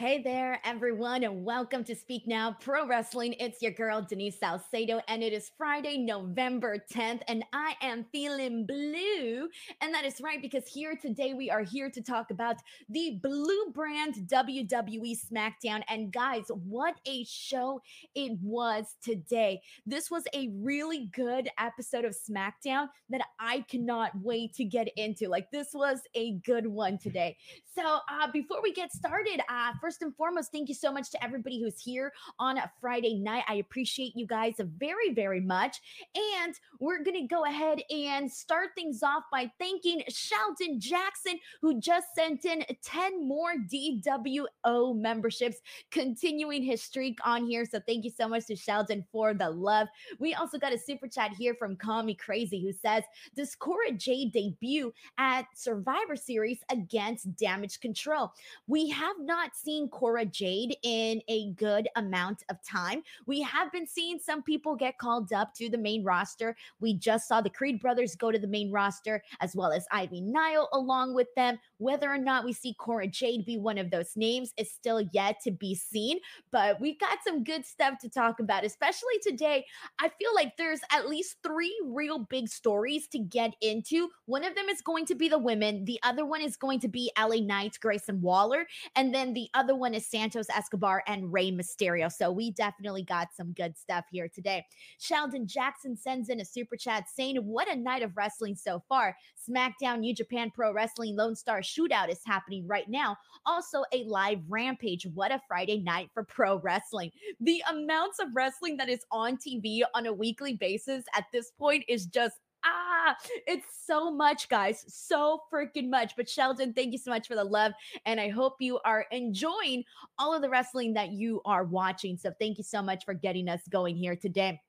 Hey there, everyone, and welcome to Speak Now Pro Wrestling. It's your girl, Denise Salcedo, and it is Friday, November 10th, and I am feeling blue. And that is right, because here today we are here to talk about the Blue Brand WWE SmackDown. And guys, what a show it was today! This was a really good episode of SmackDown that I cannot wait to get into. Like, this was a good one today. So, uh, before we get started, uh, first first and foremost, thank you so much to everybody who's here on a Friday night. I appreciate you guys very, very much. And we're going to go ahead and start things off by thanking Sheldon Jackson, who just sent in 10 more DWO memberships, continuing his streak on here. So thank you so much to Sheldon for the love. We also got a super chat here from Call Me Crazy, who says, Does Cora Jade debut at Survivor Series against Damage Control? We have not seen seen Cora Jade in a good amount of time. We have been seeing some people get called up to the main roster. We just saw the Creed brothers go to the main roster, as well as Ivy Nile along with them. Whether or not we see Cora Jade be one of those names is still yet to be seen, but we got some good stuff to talk about, especially today. I feel like there's at least three real big stories to get into. One of them is going to be the women, the other one is going to be LA Knight, Grayson Waller, and then the other one is Santos Escobar and Rey Mysterio. So we definitely got some good stuff here today. Sheldon Jackson sends in a super chat saying, What a night of wrestling so far. SmackDown New Japan Pro Wrestling Lone Star Shootout is happening right now. Also, a live rampage. What a Friday night for pro wrestling. The amounts of wrestling that is on TV on a weekly basis at this point is just ah, it's so much, guys. So freaking much. But Sheldon, thank you so much for the love. And I hope you are enjoying all of the wrestling that you are watching. So thank you so much for getting us going here today.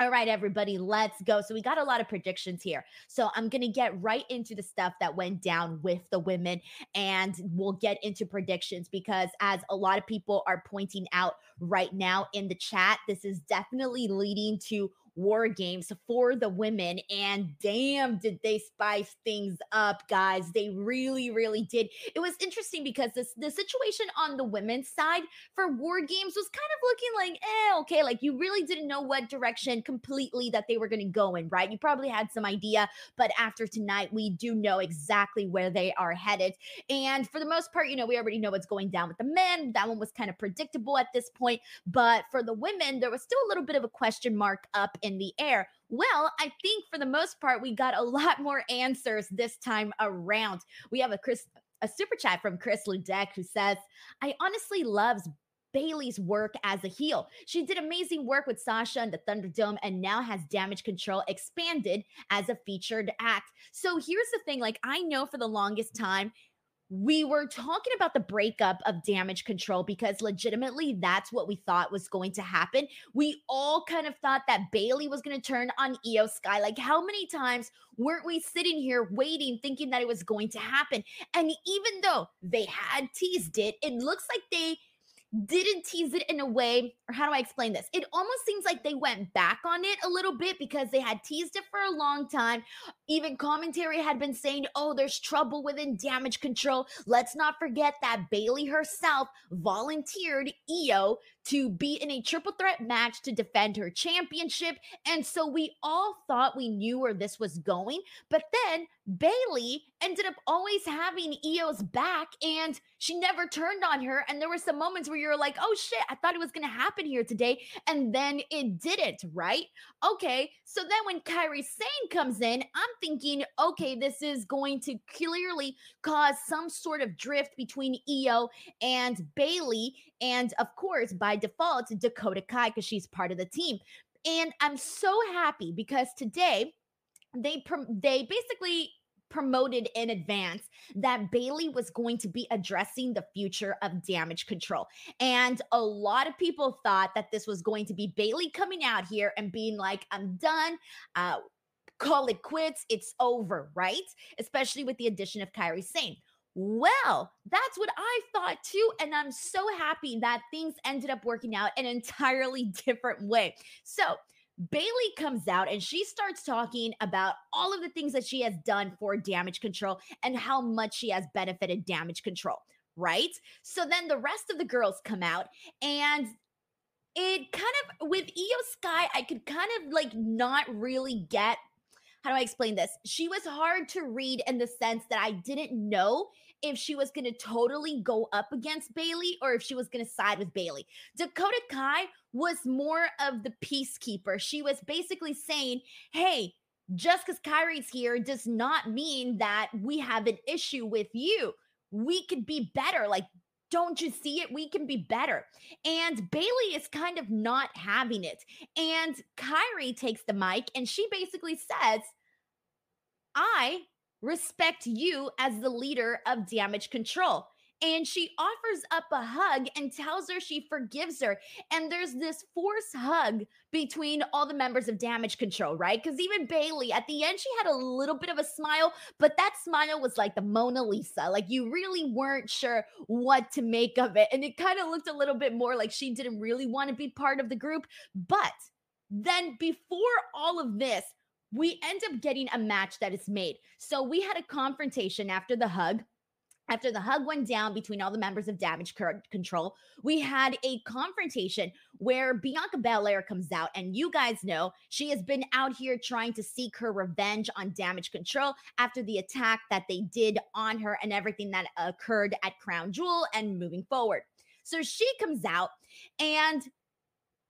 All right, everybody, let's go. So, we got a lot of predictions here. So, I'm going to get right into the stuff that went down with the women, and we'll get into predictions because, as a lot of people are pointing out right now in the chat, this is definitely leading to war games for the women. And damn, did they spice things up, guys. They really, really did. It was interesting because this the situation on the women's side for war games was kind of looking like, eh, okay, like you really didn't know what direction completely that they were going to go in, right? You probably had some idea, but after tonight, we do know exactly where they are headed. And for the most part, you know, we already know what's going down with the men. That one was kind of predictable at this point. But for the women, there was still a little bit of a question mark up in the air? Well, I think for the most part, we got a lot more answers this time around. We have a Chris, a super chat from Chris Ludek who says, I honestly loves Bayley's work as a heel. She did amazing work with Sasha and the Thunderdome and now has Damage Control expanded as a featured act. So here's the thing like, I know for the longest time, we were talking about the breakup of damage control because legitimately that's what we thought was going to happen. We all kind of thought that Bayley was going to turn on Iyo Sky. Like, how many times weren't we sitting here waiting, thinking that it was going to happen? And even though they had teased it, it looks like they didn't tease it in a way, or how do I explain this? It almost seems like they went back on it a little bit because they had teased it for a long time. Even commentary had been saying, oh, there's trouble within damage control. Let's not forget that Bayley herself volunteered Iyo to be in a triple threat match to defend her championship. And so we all thought we knew where this was going. But then Bayley ended up always having Iyo's back and she never turned on her. And there were some moments where you're like, oh shit, I thought it was going to happen here today. And then it didn't, right? Okay. So then when Kairi Sane comes in, I'm thinking, okay, this is going to clearly cause some sort of drift between Iyo and Bayley. And of course, by by default Dakota Kai because she's part of the team. And I'm so happy because today they they basically promoted in advance that Bayley was going to be addressing the future of damage control. And a lot of people thought that this was going to be Bayley coming out here and being like, I'm done. Uh, call it quits. It's over, right? Especially with the addition of Kairi Sane. Well, that's what I thought too. And I'm so happy that things ended up working out an entirely different way. So, Bayley comes out and she starts talking about all of the things that she has done for damage control and how much she has benefited damage control. right? So then the rest of the girls come out and it kind of with Iyo Sky, I could kind of like not really get how do I explain this? She was hard to read in the sense that I didn't know if she was going to totally go up against Bayley or if she was going to side with Bayley. Dakota Kai was more of the peacekeeper. She was basically saying, hey, just because Kairi's here does not mean that we have an issue with you. We could be better. Like, don't you see it? We can be better. And Bayley is kind of not having it. And Kairi takes the mic and she basically says, I respect you as the leader of damage control and she offers up a hug and tells her she forgives her. And there's this forced hug between all the members of Damage Control, right? Because even Bayley, at the end, she had a little bit of a smile, but that smile was like the Mona Lisa. Like you really weren't sure what to make of it. And it kind of looked a little bit more like she didn't really want to be part of the group. But then before all of this, we end up getting a match that is made. So we had a confrontation after the hug after the hug went down between all the members of Damage Control, we had a confrontation where Bianca Belair comes out, and you guys know she has been out here trying to seek her revenge on Damage Control after the attack that they did on her and everything that occurred at Crown Jewel and moving forward. So she comes out and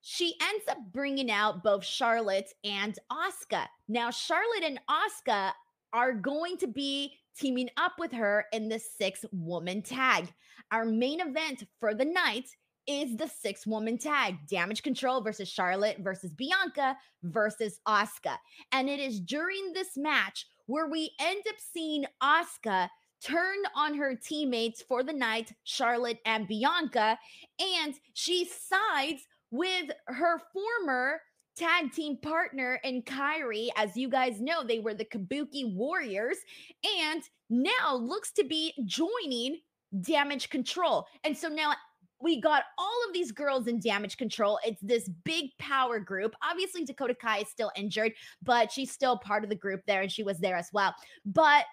she ends up bringing out both Charlotte and Asuka. Now, Charlotte and Asuka are going to be teaming up with her in the six woman tag. Our main event for the night is the six woman tag damage control versus Charlotte versus Bianca versus Asuka. And it is during this match where we end up seeing Asuka turn on her teammates for the night, Charlotte and Bianca, and she sides with her former tag team partner and Kairi. As you guys know, they were the Kabuki Warriors and now looks to be joining Damage Control. And so now we got all of these girls in damage control. It's this big power group. Obviously, Dakota Kai is still injured, but she's still part of the group there and she was there as well. But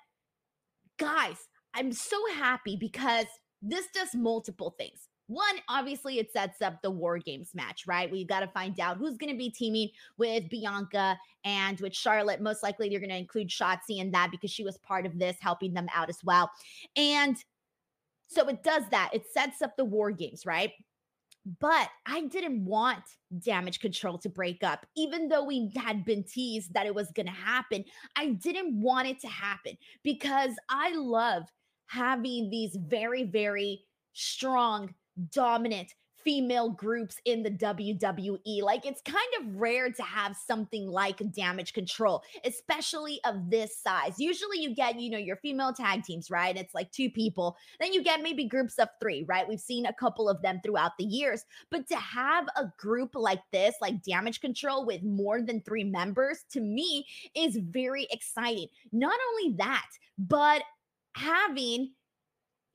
guys, I'm so happy because this does multiple things. One, obviously, it sets up the War Games match, right? We got to find out who's going to be teaming with Bianca and with Charlotte. Most likely, they're going to include Shotzi in that because she was part of this, helping them out as well. And so it does that. It sets up the War Games, right? But I didn't want damage control to break up, even though we had been teased that it was going to happen. I didn't want it to happen because I love having these very, very strong dominant female groups in the WWE. Like it's kind of rare to have something like damage control, especially of this size. Usually you get, you know, your female tag teams, right? It's like two people. Then you get maybe groups of three, right? We've seen a couple of them throughout the years. But to have a group like this, like damage control with more than three members, to me is very exciting. Not only that, but having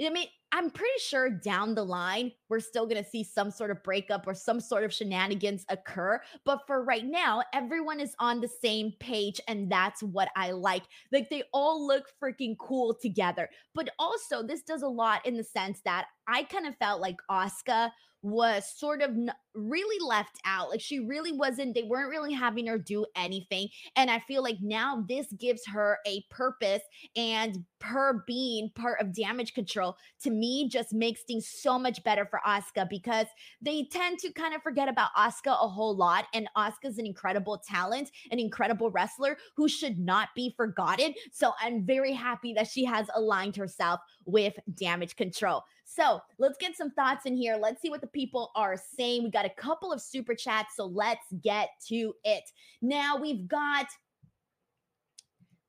I mean, I'm pretty sure down the line, we're still going to see some sort of breakup or some sort of shenanigans occur. But for right now, everyone is on the same page. And that's what I like. Like they all look freaking cool together. But also, this does a lot in the sense that I kind of felt like Asuka was sort of n- really left out. Like she really wasn't, they weren't really having her do anything. And I feel like now this gives her a purpose and her being part of damage control to me just makes things so much better for Asuka because they tend to kind of forget about Asuka a whole lot. And Asuka's an incredible talent, an incredible wrestler who should not be forgotten. So I'm very happy that she has aligned herself with damage control. So let's get some thoughts in here. Let's see what the people are saying. We got a couple of super chats, so let's get to it. Now we've got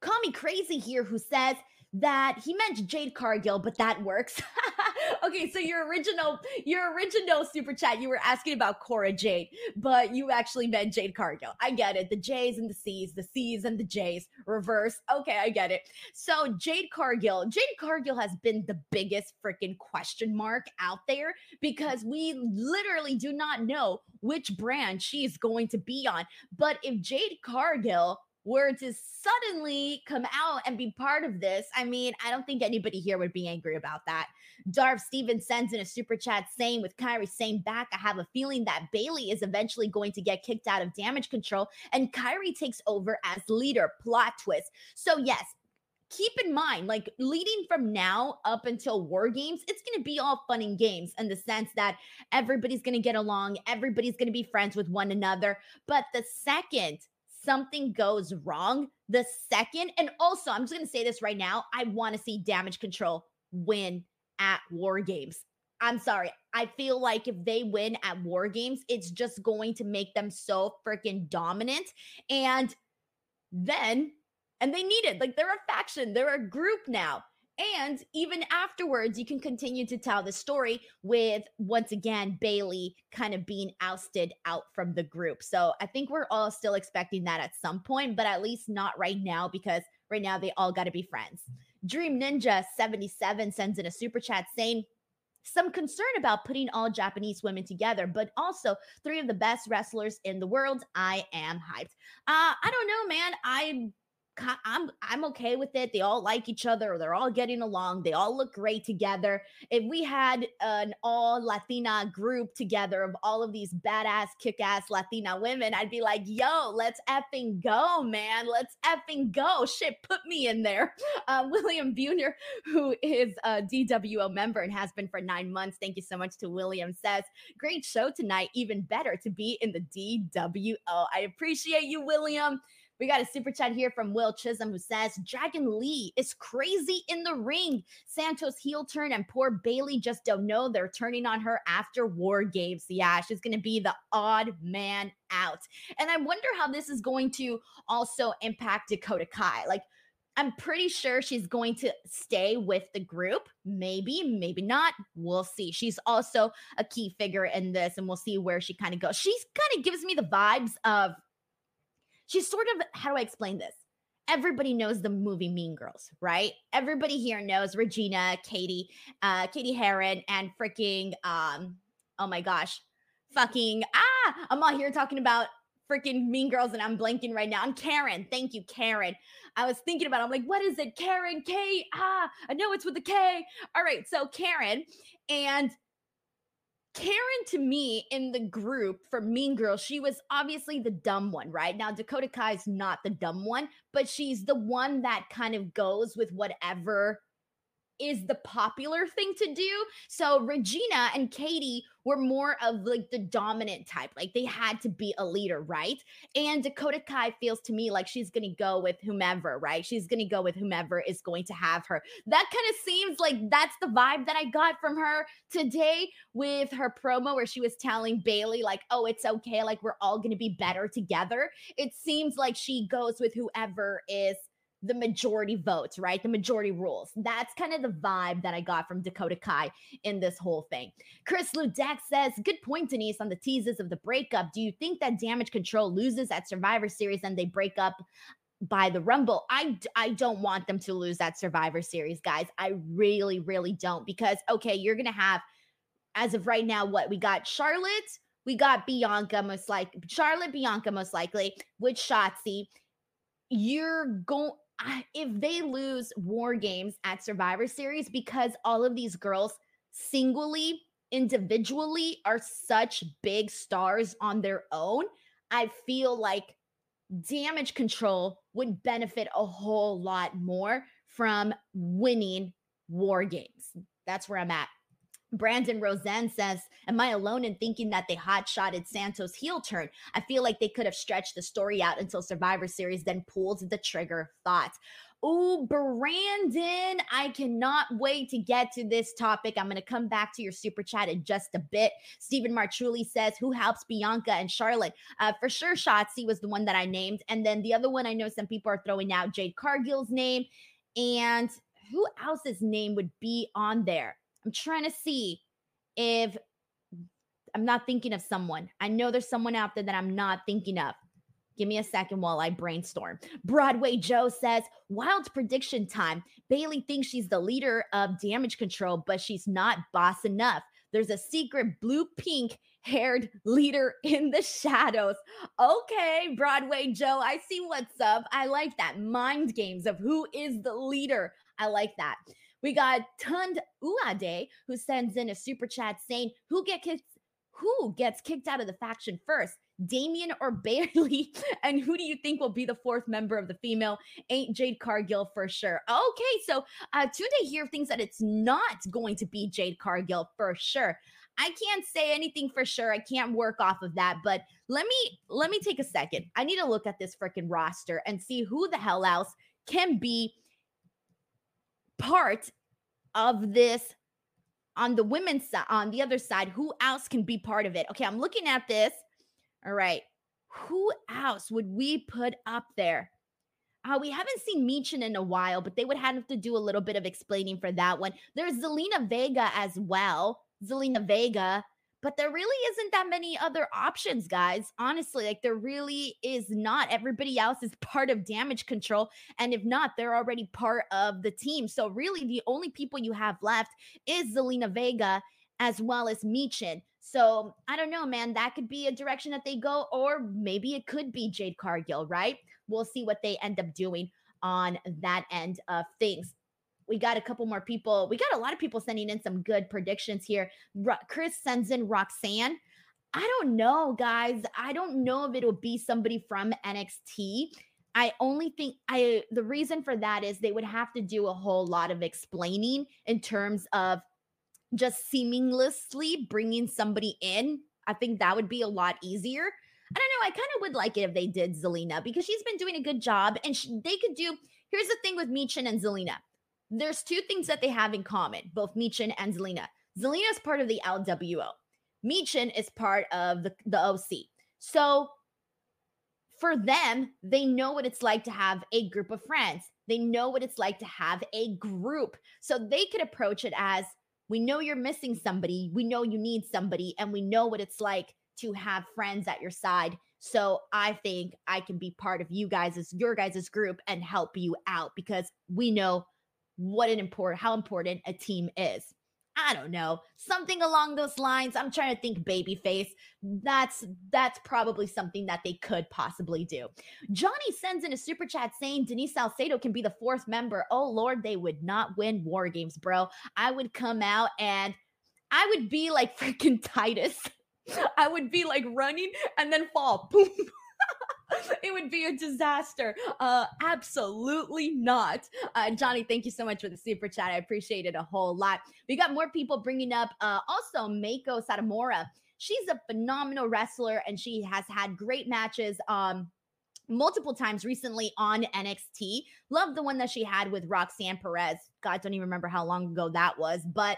Call Me Crazy here who says, that he meant Jade Cargill, but that works. okay, so your original your original super chat, you were asking about Cora Jade, but you actually meant Jade Cargill. I get it. The J's and the C's, the C's and the J's, reverse. Okay, I get it. So Jade Cargill, Jade Cargill has been the biggest freaking question mark out there because we literally do not know which brand she's going to be on. But if Jade Cargill were to suddenly come out and be part of this, I mean, I don't think anybody here would be angry about that. Darv Stevens sends in a super chat saying, with Kairi Sane back, I have a feeling that Bayley is eventually going to get kicked out of damage control and Kairi takes over as leader. Plot twist. So, yes, keep in mind, like leading from now up until war games, it's going to be all fun and games in the sense that everybody's going to get along, everybody's going to be friends with one another. But the second something goes wrong, the second, and also I'm just going to say this right now, I want to see damage control win at war games. I'm sorry. I feel like if they win at war games, it's just going to make them so freaking dominant. And then and they need it. Like they're a faction, they're a group now. And even afterwards, you can continue to tell the story with once again Bayley kind of being ousted out from the group. So I think we're all still expecting that at some point, but at least not right now because right now they all got to be friends. Dream Ninja 77 sends in a super chat saying, some concern about putting all Japanese women together, but also three of the best wrestlers in the world. I am hyped. Uh, I don't know, man. I I'm I'm okay with it. They all like each other. They're all getting along. They all look great together. If we had an all Latina group together of all of these badass, kick-ass Latina women, I'd be like, "Yo, let's effing go, man! Let's effing go! Shit, put me in there." Uh, William Buhner, who is a DWO member and has been for nine months. Thank you so much to William. Says, "Great show tonight. Even better to be in the DWO." I appreciate you, William. We got a super chat here from Will Chisholm who says Dragon Lee is crazy in the ring. Santos heel turn and poor Bayley just don't know they're turning on her after war games. Yeah, she's going to be the odd man out. And I wonder how this is going to also impact Dakota Kai. Like, I'm pretty sure she's going to stay with the group. Maybe, maybe not. We'll see. She's also a key figure in this, and we'll see where she kind of goes. She's kind of gives me the vibes of she's sort of how do I explain this? Everybody knows the movie Mean Girls, right? Everybody here knows Regina, Katie, uh, Cady Heron, and freaking um, oh my gosh, fucking ah, I'm all here talking about freaking Mean Girls, and I'm blanking right now. I'm Karen. Thank you, Karen. I was thinking about. It. I'm like, what is it, Karen? K. Ah, I know it's with the K. All right, so Karen, and Karen to me in the group for Mean Girls, she was obviously the dumb one, right? Now Dakota Kai is not the dumb one, but she's the one that kind of goes with whatever is the popular thing to do. So Regina and Katie were more of like the dominant type. Like they had to be a leader, right? And Dakota Kai feels to me like she's going to go with whomever, right? She's going to go with whomever is going to have her. That kind of seems like that's the vibe that I got from her today with her promo where she was telling Bayley like, "Oh, it's okay. Like we're all going to be better together." It seems like she goes with whoever is the majority votes, right? The majority rules. That's kind of the vibe that I got from Dakota Kai in this whole thing. Chris Ludek says, Good point, Denise, on the teases of the breakup. Do you think that damage control loses at Survivor Series and they break up? by the rumble i i don't want them to lose that survivor series guys i really really don't because okay you're gonna have as of right now what we got charlotte we got bianca most like charlotte bianca most likely with shotzi you're going if they lose war games at Survivor Series because all of these girls singly, individually are such big stars on their own, I feel like damage control would benefit a whole lot more from winning war games. That's where I'm at. Brandon Rosen says, Am I alone in thinking that they hot shotted Santos' heel turn? I feel like they could have stretched the story out until Survivor Series, then pulled the trigger. Thoughts. Oh, Brandon, I cannot wait to get to this topic. I'm going to come back to your super chat in just a bit. Stephen Marchuli says, Who helps Bianca and Charlotte? Uh, for sure, Shotzi was the one that I named. And then the other one I know some people are throwing out Jade Cargill's name. And who else's name would be on there? I'm trying to see if I'm not thinking of someone. I know there's someone out there that I'm not thinking of. Give me a second while I brainstorm. Broadway Joe says, Wild prediction time. Bayley thinks she's the leader of damage control, but she's not boss enough. There's a secret blue pink haired leader in the shadows. Okay, Broadway Joe, I see what's up. I like that. Mind games of who is the leader. I like that. We got Tund Uade, who sends in a super chat saying, Who get kicked? Who gets kicked out of the faction first? Damien or Bayley? And who do you think will be the fourth member of the female? Ain't Jade Cargill for sure. Okay, so uh today here thinks that it's not going to be Jade Cargill for sure. I can't say anything for sure. I can't work off of that, but let me let me take a second. I need to look at this freaking roster and see who the hell else can be part of this on the women's side on the other side who else can be part of it okay i'm looking at this all right who else would we put up there uh, we haven't seen Michin in a while, but they would have to do a little bit of explaining for that one. There's Zelina Vega as well. Zelina Vega but there really isn't that many other options, guys. Honestly, like there really is not. Everybody else is part of damage control. And if not, they're already part of the team. So, really, the only people you have left is Zelina Vega as well as Michin. So, I don't know, man. That could be a direction that they go, or maybe it could be Jade Cargill, right? We'll see what they end up doing on that end of things we got a couple more people. We got a lot of people sending in some good predictions here. Chris sends in Roxanne. I don't know, guys. I don't know if it'll be somebody from NXT. I only think I the reason for that is they would have to do a whole lot of explaining in terms of just seamlessly bringing somebody in. I think that would be a lot easier. I don't know. I kind of would like it if they did Zelina because she's been doing a good job and she, they could do. Here's the thing with Michin and Zelina there's two things that they have in common, both Michin and Zelina. Zelina is part of the LWO. Michin is part of the, the OC. So for them, they know what it's like to have a group of friends. They know what it's like to have a group. So they could approach it as we know you're missing somebody, we know you need somebody, and we know what it's like to have friends at your side. So I think I can be part of you guys' as your guys' group and help you out because we know what an important how important a team is. I don't know, something along those lines. I'm trying to think babyface. That's that's probably something that they could possibly do. Johnny sends in a super chat saying Denise Salcedo can be the fourth member. Oh Lord, they would not win war games, bro. I would come out and I would be like freaking Titus. I would be like running and then fall. Boom. it would be a disaster. Uh, absolutely not. Uh, Johnny, thank you so much for the super chat. I appreciate it a whole lot. We got more people bringing up uh, also Meiko Satomura. She's a phenomenal wrestler and she has had great matches. Um, multiple times recently on NXT. Love the one that she had with Roxanne Perez. God, don't even remember how long ago that was, but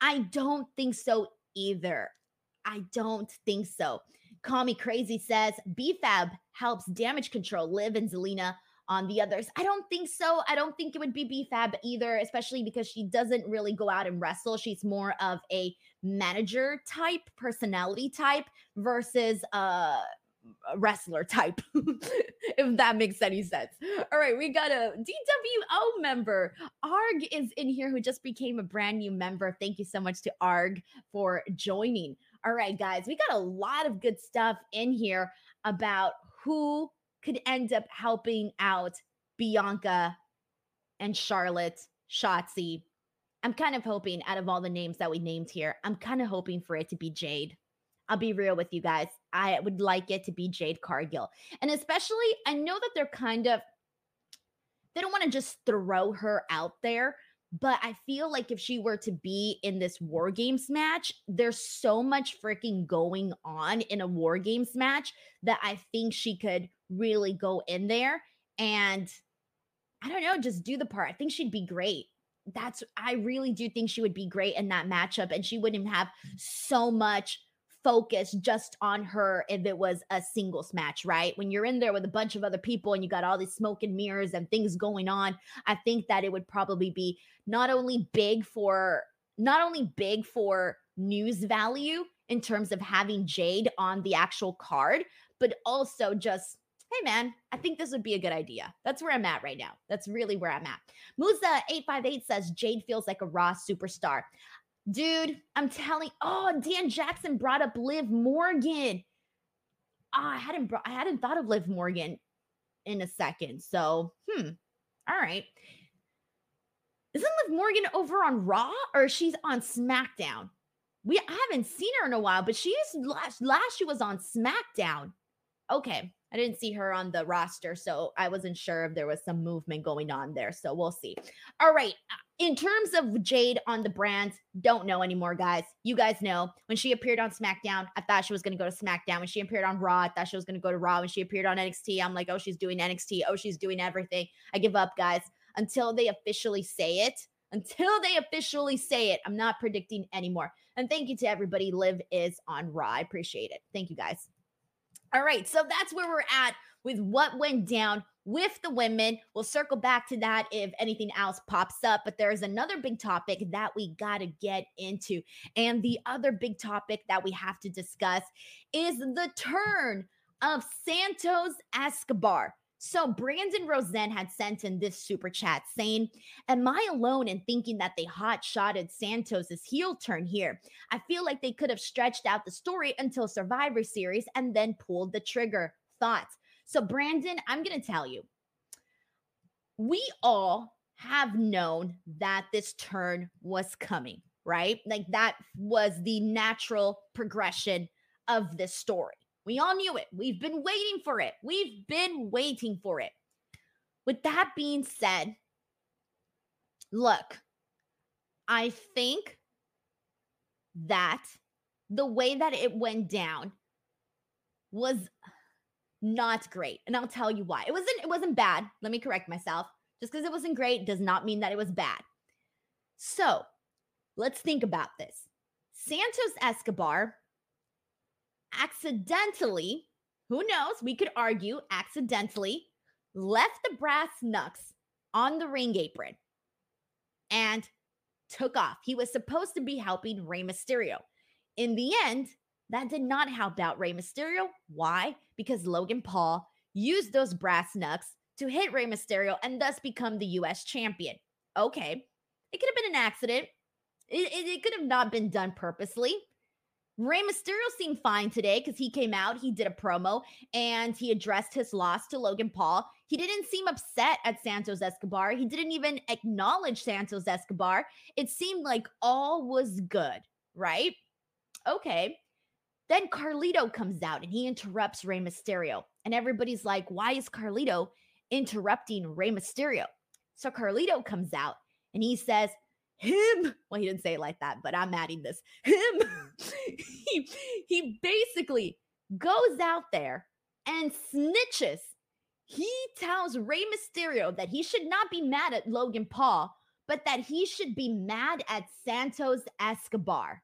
I don't think so either. I don't think so. Call Me Crazy says BFAB helps damage control Liv and Zelina on the others. I don't think so. I don't think it would be BFAB either, especially because she doesn't really go out and wrestle. She's more of a manager type, personality type versus uh wrestler type, if that makes any sense. All right, we got a DWO member. ARG is in here who just became a brand new member. Thank you so much to ARG for joining. All right, guys, we got a lot of good stuff in here about who could end up helping out Bianca and Charlotte, Shotzi. I'm kind of hoping, out of all the names that we named here, I'm kind of hoping for it to be Jade. I'll be real with you guys. I would like it to be Jade Cargill. And especially, I know that they're kind of, they don't want to just throw her out there but I feel like if she were to be in this War Games match, there's so much freaking going on in a War Games match that I think she could really go in there and I don't know, just do the part. I think she'd be great. That's I really do think she would be great in that matchup and she wouldn't have so much focus just on her if it was a singles match, right? When you're in there with a bunch of other people and you got all these smoke and mirrors and things going on, I think that it would probably be not only big for not only big for news value in terms of having Jade on the actual card, but also just hey man, I think this would be a good idea. That's where I'm at right now. That's really where I'm at. Musa858 says Jade feels like a raw superstar. Dude, I'm telling. Oh, Dan Jackson brought up Liv Morgan. Oh, I hadn't brought, I hadn't thought of Liv Morgan in a second. So, hmm. All right. Isn't Liv Morgan over on Raw or she's on SmackDown? We I haven't seen her in a while, but she is last last she was on SmackDown. Okay. I didn't see her on the roster, so I wasn't sure if there was some movement going on there. So we'll see. All right. Uh, in terms of Jade on the brands, don't know anymore, guys. You guys know when she appeared on SmackDown, I thought she was going to go to SmackDown. When she appeared on Raw, I thought she was going to go to Raw. When she appeared on NXT, I'm like, oh, she's doing NXT. Oh, she's doing everything. I give up, guys, until they officially say it. Until they officially say it, I'm not predicting anymore. And thank you to everybody. Liv is on Raw. I appreciate it. Thank you, guys. All right, so that's where we're at with what went down with the women. We'll circle back to that if anything else pops up, but there's another big topic that we got to get into. And the other big topic that we have to discuss is the turn of Santos Escobar. So Brandon Rosen had sent in this super chat saying, Am I alone in thinking that they hot shotted Santos's heel turn here? I feel like they could have stretched out the story until Survivor Series and then pulled the trigger. Thoughts? So, Brandon, I'm going to tell you, we all have known that this turn was coming, right? Like that was the natural progression of this story. We all knew it. We've been waiting for it. We've been waiting for it. With that being said, look, I think that the way that it went down was not great. And I'll tell you why. It wasn't it wasn't bad. Let me correct myself. Just because it wasn't great does not mean that it was bad. So, let's think about this. Santos Escobar accidentally, who knows, we could argue accidentally, left the brass knucks on the ring apron and took off. He was supposed to be helping Rey Mysterio. In the end, that did not help out Rey Mysterio. Why? Because Logan Paul used those brass knucks to hit Rey Mysterio and thus become the US champion. Okay, it could have been an accident. It, it, it could have not been done purposely. Rey Mysterio seemed fine today because he came out, he did a promo, and he addressed his loss to Logan Paul. He didn't seem upset at Santos Escobar. He didn't even acknowledge Santos Escobar. It seemed like all was good, right? Okay. Then Carlito comes out and he interrupts Rey Mysterio. And everybody's like, why is Carlito interrupting Rey Mysterio? So Carlito comes out and he says, him. Well he didn't say it like that but i'm adding this. Him. He he basically goes out there and snitches. He tells Rey Mysterio that he should not be mad at Logan Paul but that he should be mad at Santos Escobar.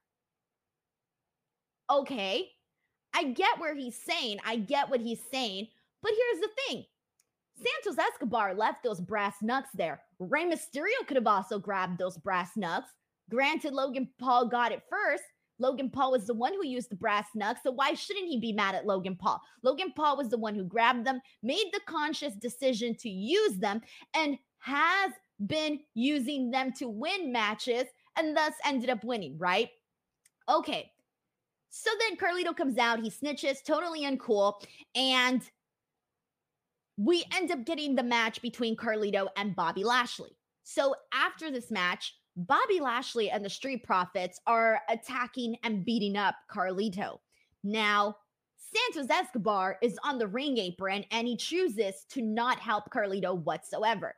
Okay. I get where he's saying i get what he's saying but here's the thing Santos Escobar left those brass knucks there. Rey Mysterio could have also grabbed those brass knucks. Granted, Logan Paul got it first. Logan Paul was the one who used the brass knucks. So why shouldn't he be mad at Logan Paul? Logan Paul was the one who grabbed them, made the conscious decision to use them, and has been using them to win matches and thus ended up winning, right? Okay. So then Carlito comes out, he snitches, totally uncool. And we end up getting the match between Carlito and Bobby Lashley. So after this match, Bobby Lashley and the Street Profits are attacking and beating up Carlito. Now, Santos Escobar is on the ring apron and he chooses to not help Carlito whatsoever.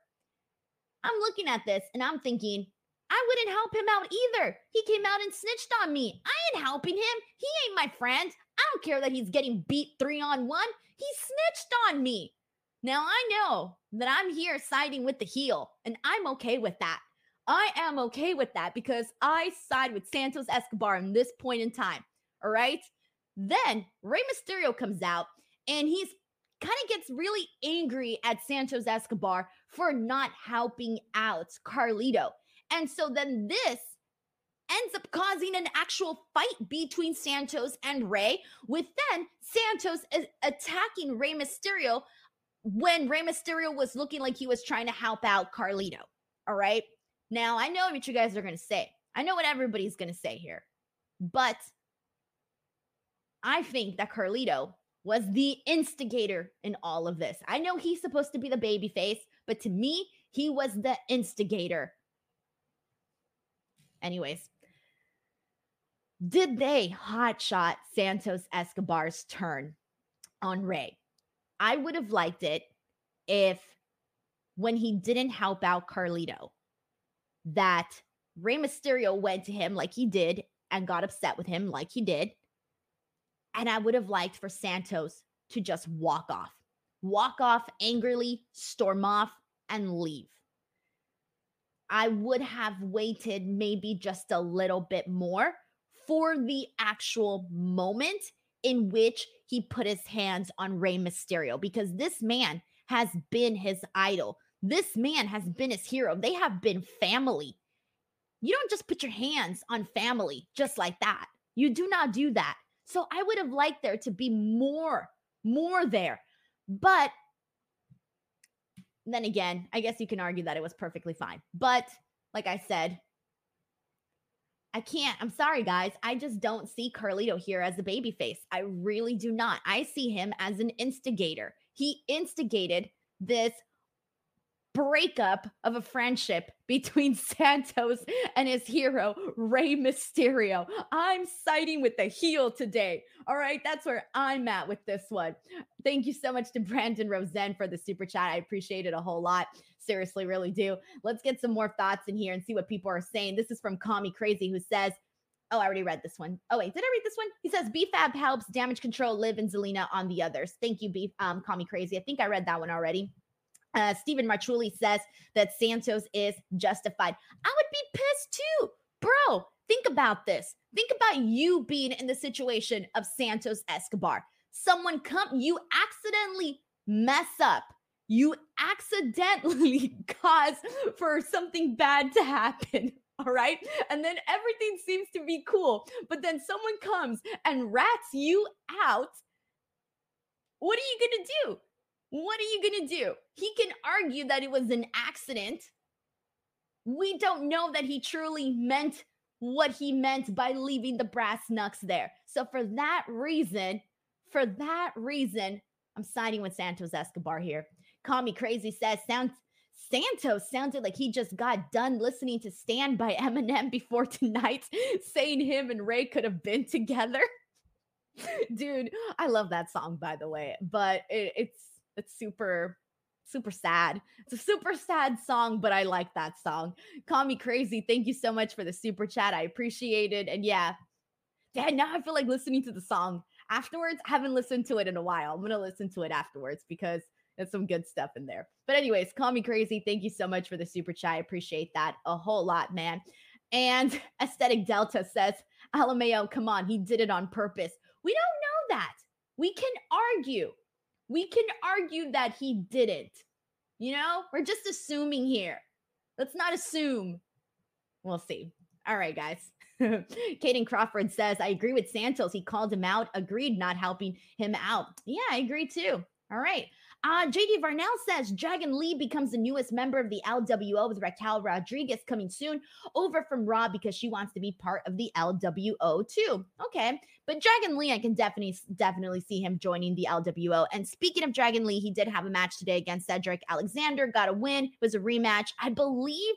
I'm looking at this and I'm thinking, I wouldn't help him out either. He came out and snitched on me. I ain't helping him. He ain't my friend. I don't care that he's getting beat three on one. He snitched on me. Now I know that I'm here siding with the heel, and I'm okay with that. I am okay with that because I side with Santos Escobar in this point in time. All right. Then Rey Mysterio comes out and he's kind of gets really angry at Santos Escobar for not helping out Carlito. And so then this ends up causing an actual fight between Santos and Rey, with then Santos attacking Rey Mysterio when Rey Mysterio was looking like he was trying to help out Carlito. All right. Now, I know what you guys are going to say. I know what everybody's going to say here, but I think that Carlito was the instigator in all of this. I know he's supposed to be the baby face, but to me, he was the instigator. Anyways, did they hotshot Santos Escobar's turn on Rey? I would have liked it if when he didn't help out Carlito, that Rey Mysterio went to him like he did and got upset with him like he did. And I would have liked for Santos to just walk off, walk off angrily, storm off, and leave. I would have waited maybe just a little bit more for the actual moment in which he put his hands on Rey Mysterio because this man has been his idol. This man has been his hero. They have been family. You don't just put your hands on family just like that. You do not do that. So I would have liked there to be more, more there. But then again, I guess you can argue that it was perfectly fine. But like I said, I can't. I'm sorry, guys. I just don't see Carlito here as a baby face. I really do not. I see him as an instigator. He instigated this breakup of a friendship between Santos and his hero, Rey Mysterio. I'm siding with the heel today. All right, that's where I'm at with this one. Thank you so much to Brandon Rosen for the super chat. I appreciate it a whole lot. Seriously, really do. Let's get some more thoughts in here and see what people are saying. This is from Call Me Crazy, who says, Oh, I already read this one. Oh, wait, did I read this one? He says BFAB helps damage control, Liv and Zelina on the others. Thank you, B. Um, call me crazy. I think I read that one already. Uh, Stephen Marchuli says that Santos is justified. I would be pissed too. Bro, think about this. Think about you being in the situation of Santos Escobar. Someone come, you accidentally mess up. You accidentally cause for something bad to happen. All right. And then everything seems to be cool. But then someone comes and rats you out. What are you going to do? What are you going to do? He can argue that it was an accident. We don't know that he truly meant what he meant by leaving the brass knucks there. So, for that reason, for that reason, I'm siding with Santos Escobar here. Call me crazy says sounds Santos sounded like he just got done listening to Stan by Eminem before tonight, saying him and Rey could have been together. Dude, I love that song, by the way, but it, it's it's super super sad. It's a super sad song, but I like that song. Call me crazy. Thank you so much for the super chat. I appreciate it. And yeah, Dad, now I feel like listening to the song afterwards. I haven't listened to it in a while. I'm gonna listen to it afterwards because there's some good stuff in there. But anyways, call me crazy. Thank you so much for the super chat. I appreciate that a whole lot, man. And Aesthetic Delta says, Alameo, come on, he did it on purpose. We don't know that. We can argue we can argue that he didn't. You know, we're just assuming here. Let's not assume. We'll see. All right, guys. Kaden Crawford says, I agree with Santos. He called him out, agreed, not helping him out. Yeah, I agree too. All right. Uh, JD Varnell says Dragon Lee becomes the newest member of the LWO with Raquel Rodriguez coming soon over from Raw because she wants to be part of the LWO too. Okay, but Dragon Lee, I can definitely definitely see him joining the LWO. And speaking of Dragon Lee, he did have a match today against Cedric Alexander, got a win. It was a rematch. I believe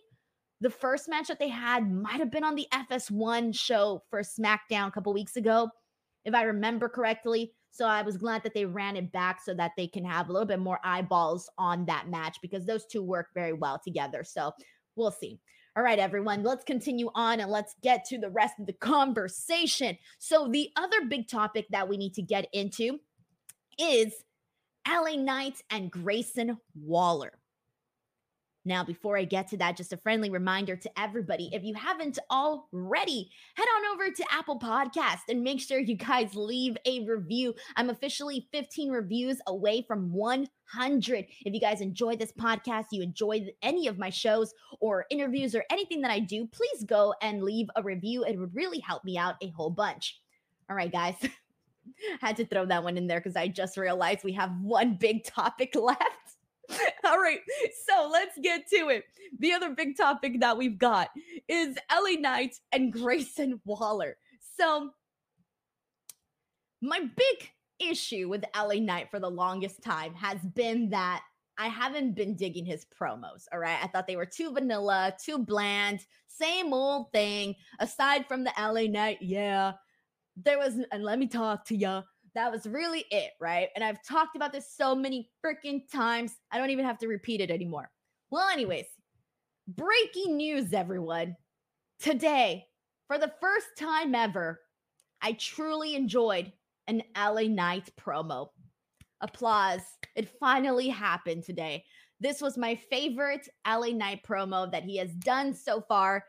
the first match that they had might have been on the FS1 show for SmackDown a couple weeks ago, if I remember correctly. So I was glad that they ran it back so that they can have a little bit more eyeballs on that match because those two work very well together. So we'll see. All right, everyone, let's continue on and let's get to the rest of the conversation. So, the other big topic that we need to get into is LA Knight and Grayson Waller. Now, before I get to that, just a friendly reminder to everybody if you haven't already, head on over to Apple Podcast and make sure you guys leave a review. I'm officially 15 reviews away from 100. If you guys enjoy this podcast, you enjoy any of my shows or interviews or anything that I do, please go and leave a review. It would really help me out a whole bunch. All right, guys. Had to throw that one in there because I just realized we have one big topic left. All right, so let's get to it. The other big topic that we've got is LA Knight and Grayson Waller. So, my big issue with LA Knight for the longest time has been that I haven't been digging his promos. All right. I thought they were too vanilla, too bland, same old thing. Aside from the LA Knight, yeah, there was, and let me talk to you. That was really it, right? And I've talked about this so many freaking times. I don't even have to repeat it anymore. Well, anyways, breaking news, everyone. Today, for the first time ever, I truly enjoyed an LA Knight promo. Applause. It finally happened today. This was my favorite LA Knight promo that he has done so far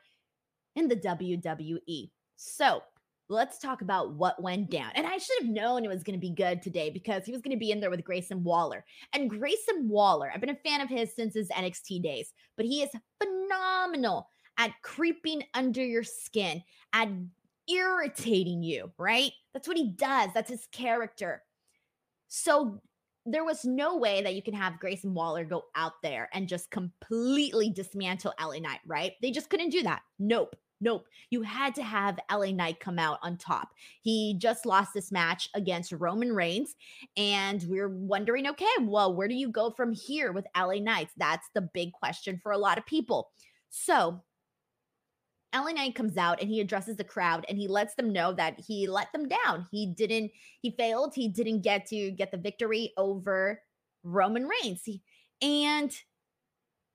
in the WWE. So, let's talk about what went down. And I should have known it was going to be good today because he was going to be in there with Grayson Waller. And Grayson Waller, I've been a fan of his since his NXT days, but he is phenomenal at creeping under your skin, at irritating you, right? That's what he does. That's his character. So there was no way that you can have Grayson Waller go out there and just completely dismantle LA Knight, right? They just couldn't do that. Nope. Nope. You had to have LA Knight come out on top. He just lost this match against Roman Reigns. And we're wondering okay, well, where do you go from here with LA Knights? That's the big question for a lot of people. So LA Knight comes out and he addresses the crowd and he lets them know that he let them down. He didn't, he failed. He didn't get to get the victory over Roman Reigns. He, and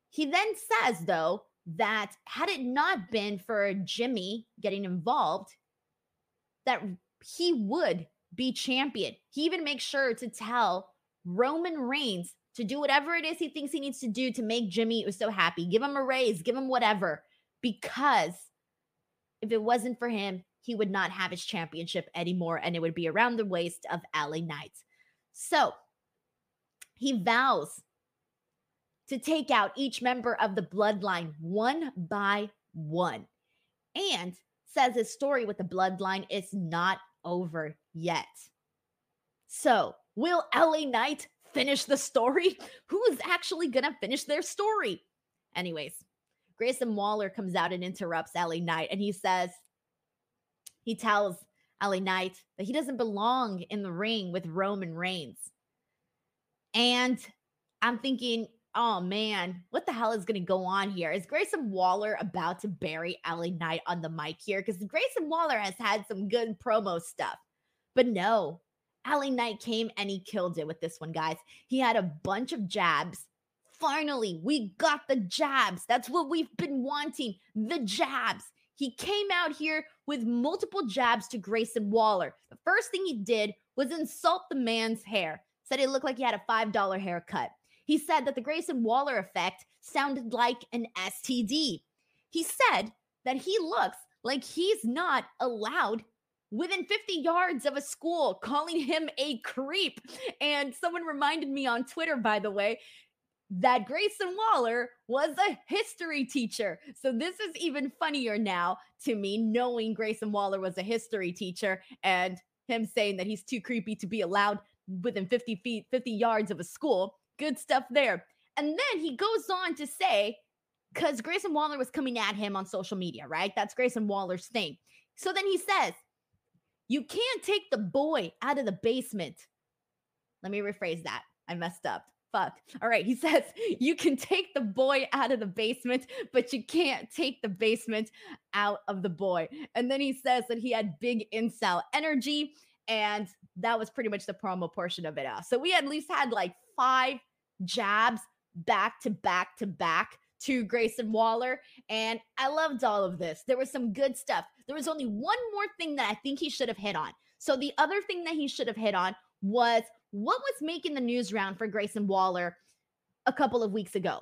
he then says, though, that had it not been for Jimmy getting involved, that he would be champion. He even makes sure to tell Roman Reigns to do whatever it is he thinks he needs to do to make Jimmy so happy. Give him a raise, give him whatever, because if it wasn't for him, he would not have his championship anymore and it would be around the waist of LA Knights. So he vows to take out each member of the bloodline one by one and says his story with the bloodline is not over yet. So, will LA Knight finish the story? Who is actually going to finish their story? Anyways, Grayson Waller comes out and interrupts LA Knight and he says, he tells LA Knight that he doesn't belong in the ring with Roman Reigns. And I'm thinking, oh man, what the hell is going to go on here? Is Grayson Waller about to bury LA Knight on the mic here? Because Grayson Waller has had some good promo stuff. But no, LA Knight came and he killed it with this one, guys. He had a bunch of jabs Finally, we got the jabs. That's what we've been wanting the jabs. He came out here with multiple jabs to Grayson Waller. The first thing he did was insult the man's hair, said it looked like he had a $5 haircut. He said that the Grayson Waller effect sounded like an STD. He said that he looks like he's not allowed within 50 yards of a school, calling him a creep. And someone reminded me on Twitter, by the way, that Grayson Waller was a history teacher. So this is even funnier now to me, knowing Grayson Waller was a history teacher and him saying that he's too creepy to be allowed within 50 feet, 50 yards of a school. Good stuff there. And then he goes on to say, because Grayson Waller was coming at him on social media, right? That's Grayson Waller's thing. So then he says, You can't take the boy out of the basement. Let me rephrase that. I messed up fuck. All right. He says you can take the boy out of the basement, but you can't take the basement out of the boy. And then he says that he had big incel energy. And that was pretty much the promo portion of it all. So we at least had like five jabs back to back to back to Grayson Waller. And I loved all of this. There was some good stuff. There was only one more thing that I think he should have hit on. So the other thing that he should have hit on was what was making the news round for Grayson Waller a couple of weeks ago?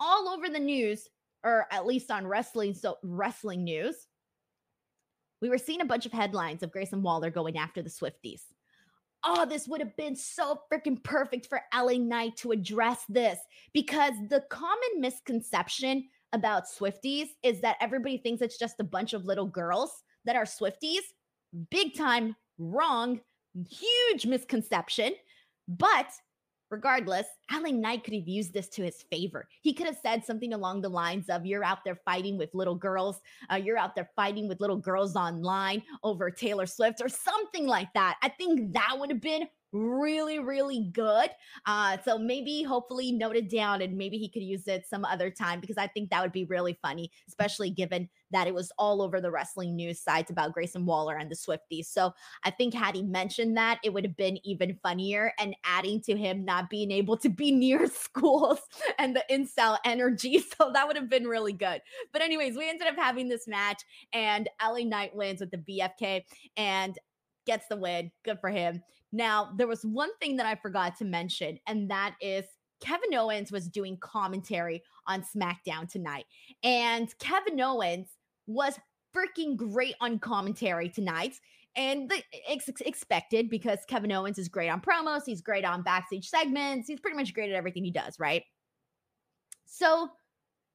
All over the news, or at least on wrestling, so wrestling news, we were seeing a bunch of headlines of Grayson Waller going after the Swifties. Oh, this would have been so freaking perfect for LA Knight to address this because the common misconception about Swifties is that everybody thinks it's just a bunch of little girls that are Swifties. Big time wrong huge misconception. But Regardless, LA Knight could have used this to his favor. He could have said something along the lines of, You're out there fighting with little girls. Uh, you're out there fighting with little girls online over Taylor Swift or something like that. I think that would have been really, really good. Uh, so maybe, hopefully, note it down and maybe he could use it some other time because I think that would be really funny, especially given that it was all over the wrestling news sites about Grayson Waller and the Swifties. So I think had he mentioned that, it would have been even funnier and adding to him not being able to be near schools and the incel energy. So that would have been really good. But, anyways, we ended up having this match and LA Knight wins with the BFT. And gets the win. Good for him. Now, there was one thing that I forgot to mention, and that is Kevin Owens was doing commentary on SmackDown tonight. And Kevin Owens was freaking great on commentary tonight. And the, it's expected because Kevin Owens is great on promos, he's great on backstage segments, he's pretty much great at everything he does, right? So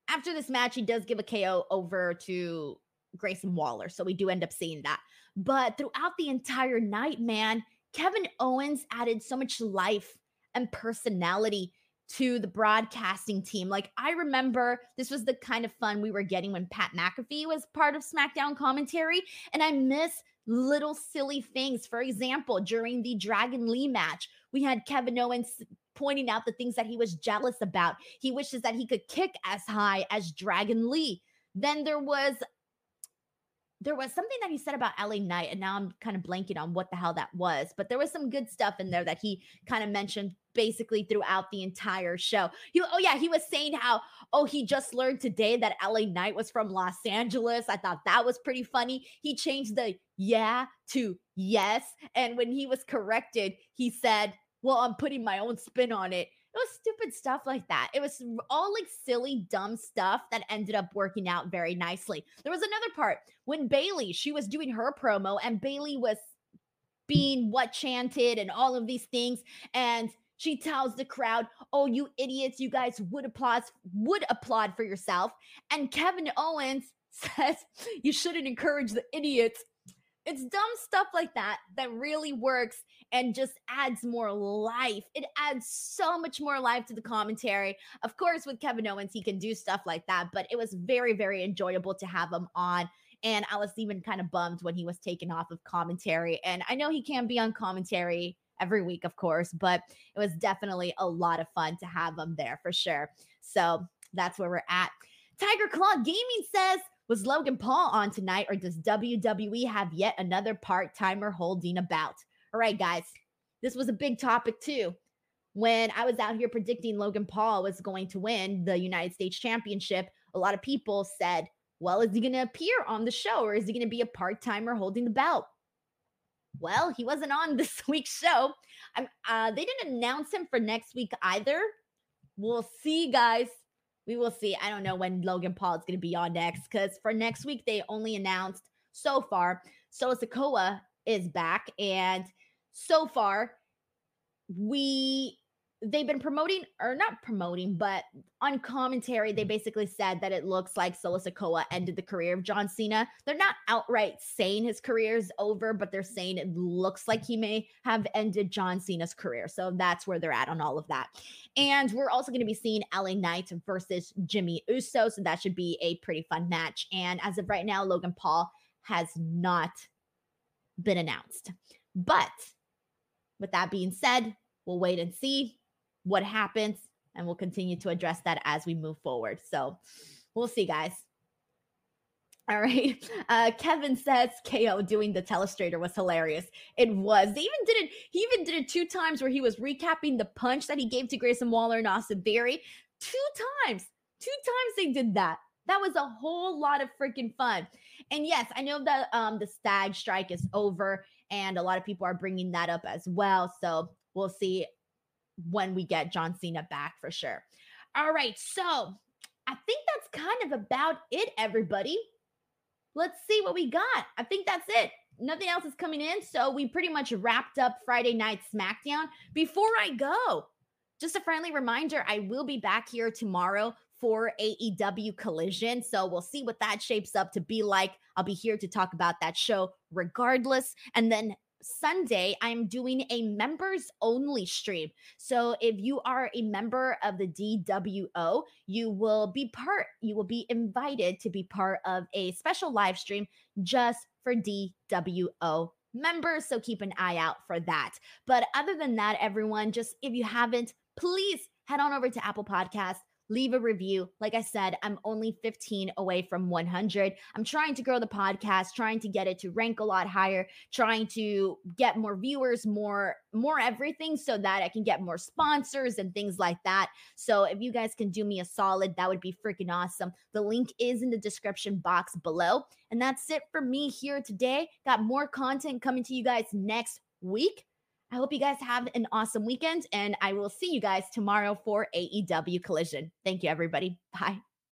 after this match, he does give a KO over to Grayson Waller. So we do end up seeing that. But throughout the entire night, man, Kevin Owens added so much life and personality to the broadcasting team. Like I remember this was the kind of fun we were getting when Pat McAfee was part of SmackDown commentary. And I miss little silly things. For example, during the Dragon Lee match, we had Kevin Owens pointing out the things that he was jealous about. He wishes that he could kick as high as Dragon Lee. Then there was there was something that he said about LA Knight, and now I'm kind of blanking on what the hell that was, but there was some good stuff in there that he kind of mentioned basically throughout the entire show. He, oh yeah, he was saying how, oh, he just learned today that LA Knight was from Los Angeles. I thought that was pretty funny. He changed the yeah to yes. And when he was corrected, he said, well, I'm putting my own spin on it. It was stupid stuff like that. It was all like silly, dumb stuff that ended up working out very nicely. There was another part when Bayley, she was doing her promo, and Bayley was being what chanted and all of these things. And she tells the crowd, "Oh, you idiots! You guys would applaud would applaud for yourself." And Kevin Owens says, "You shouldn't encourage the idiots it's dumb stuff like that that really works and just adds more life. It adds so much more life to the commentary. Of course, with Kevin Owens, he can do stuff like that, but it was very, very enjoyable to have him on. And I was even kind of bummed when he was taken off of commentary. And I know he can be on commentary every week, of course, but it was definitely a lot of fun to have him there for sure. So that's where we're at. Tiger Claw Gaming says, was Logan Paul on tonight, or does WWE have yet another part timer holding about? All right, guys, this was a big topic too. When I was out here predicting Logan Paul was going to win the United States Championship, a lot of people said, well, is he going to appear on the show or is he going to be a part timer holding the belt? Well, he wasn't on this week's show. Uh, they didn't announce him for next week either. We'll see, guys we will see. I don't know when Logan Paul is going to be on next because for next week, they only announced so far Solo Sikoa is back. And so far, we they've been promoting or not promoting, but on commentary, they basically said that it looks like Solo Sikoa ended the career of John Cena. They're not outright saying his career is over, but they're saying it looks like he may have ended John Cena's career. So that's where they're at on all of that. And we're also going to be seeing LA Knight versus Jimmy Uso. So that should be a pretty fun match. And as of right now, Logan Paul has not been announced. But with that being said, we'll wait and see what happens. And we'll continue to address that as we move forward. So we'll see, guys. All right. Uh, Kevin says KO doing the telestrator was hilarious. It was. They even did it. He even did it two times where he was recapping the punch that he gave to Grayson Waller and Austin Theory. Two times. Two times they did that. That was a whole lot of freaking fun. And yes, I know that um, the SAG strike is over, and a lot of people are bringing that up as well. So we'll see when we get John Cena back for sure. All right, so I think that's kind of about it, everybody. Let's see what we got. I think that's it. Nothing else is coming in. So we pretty much wrapped up Friday night SmackDown. Before I go, just a friendly reminder I will be back here tomorrow for AEW Collision. So we'll see what that shapes up to be like. I'll be here to talk about that show regardless. And then Sunday, I'm doing a members only stream. So if you are a member of the DWO, you will be part, you will be invited to be part of a special live stream just for DWO members. So keep an eye out for that. But other than that, everyone, just if you haven't, please head on over to Apple Podcast leave a review. Like I said, I'm only 15 away from 100. I'm trying to grow the podcast, trying to get it to rank a lot higher, trying to get more viewers, more more everything so that I can get more sponsors and things like that. So if you guys can do me a solid, that would be freaking awesome. The link is in the description box below. And that's it for me here today. Got more content coming to you guys next week. I hope you guys have an awesome weekend, and I will see you guys tomorrow for AEW Collision. Thank you, everybody. Bye.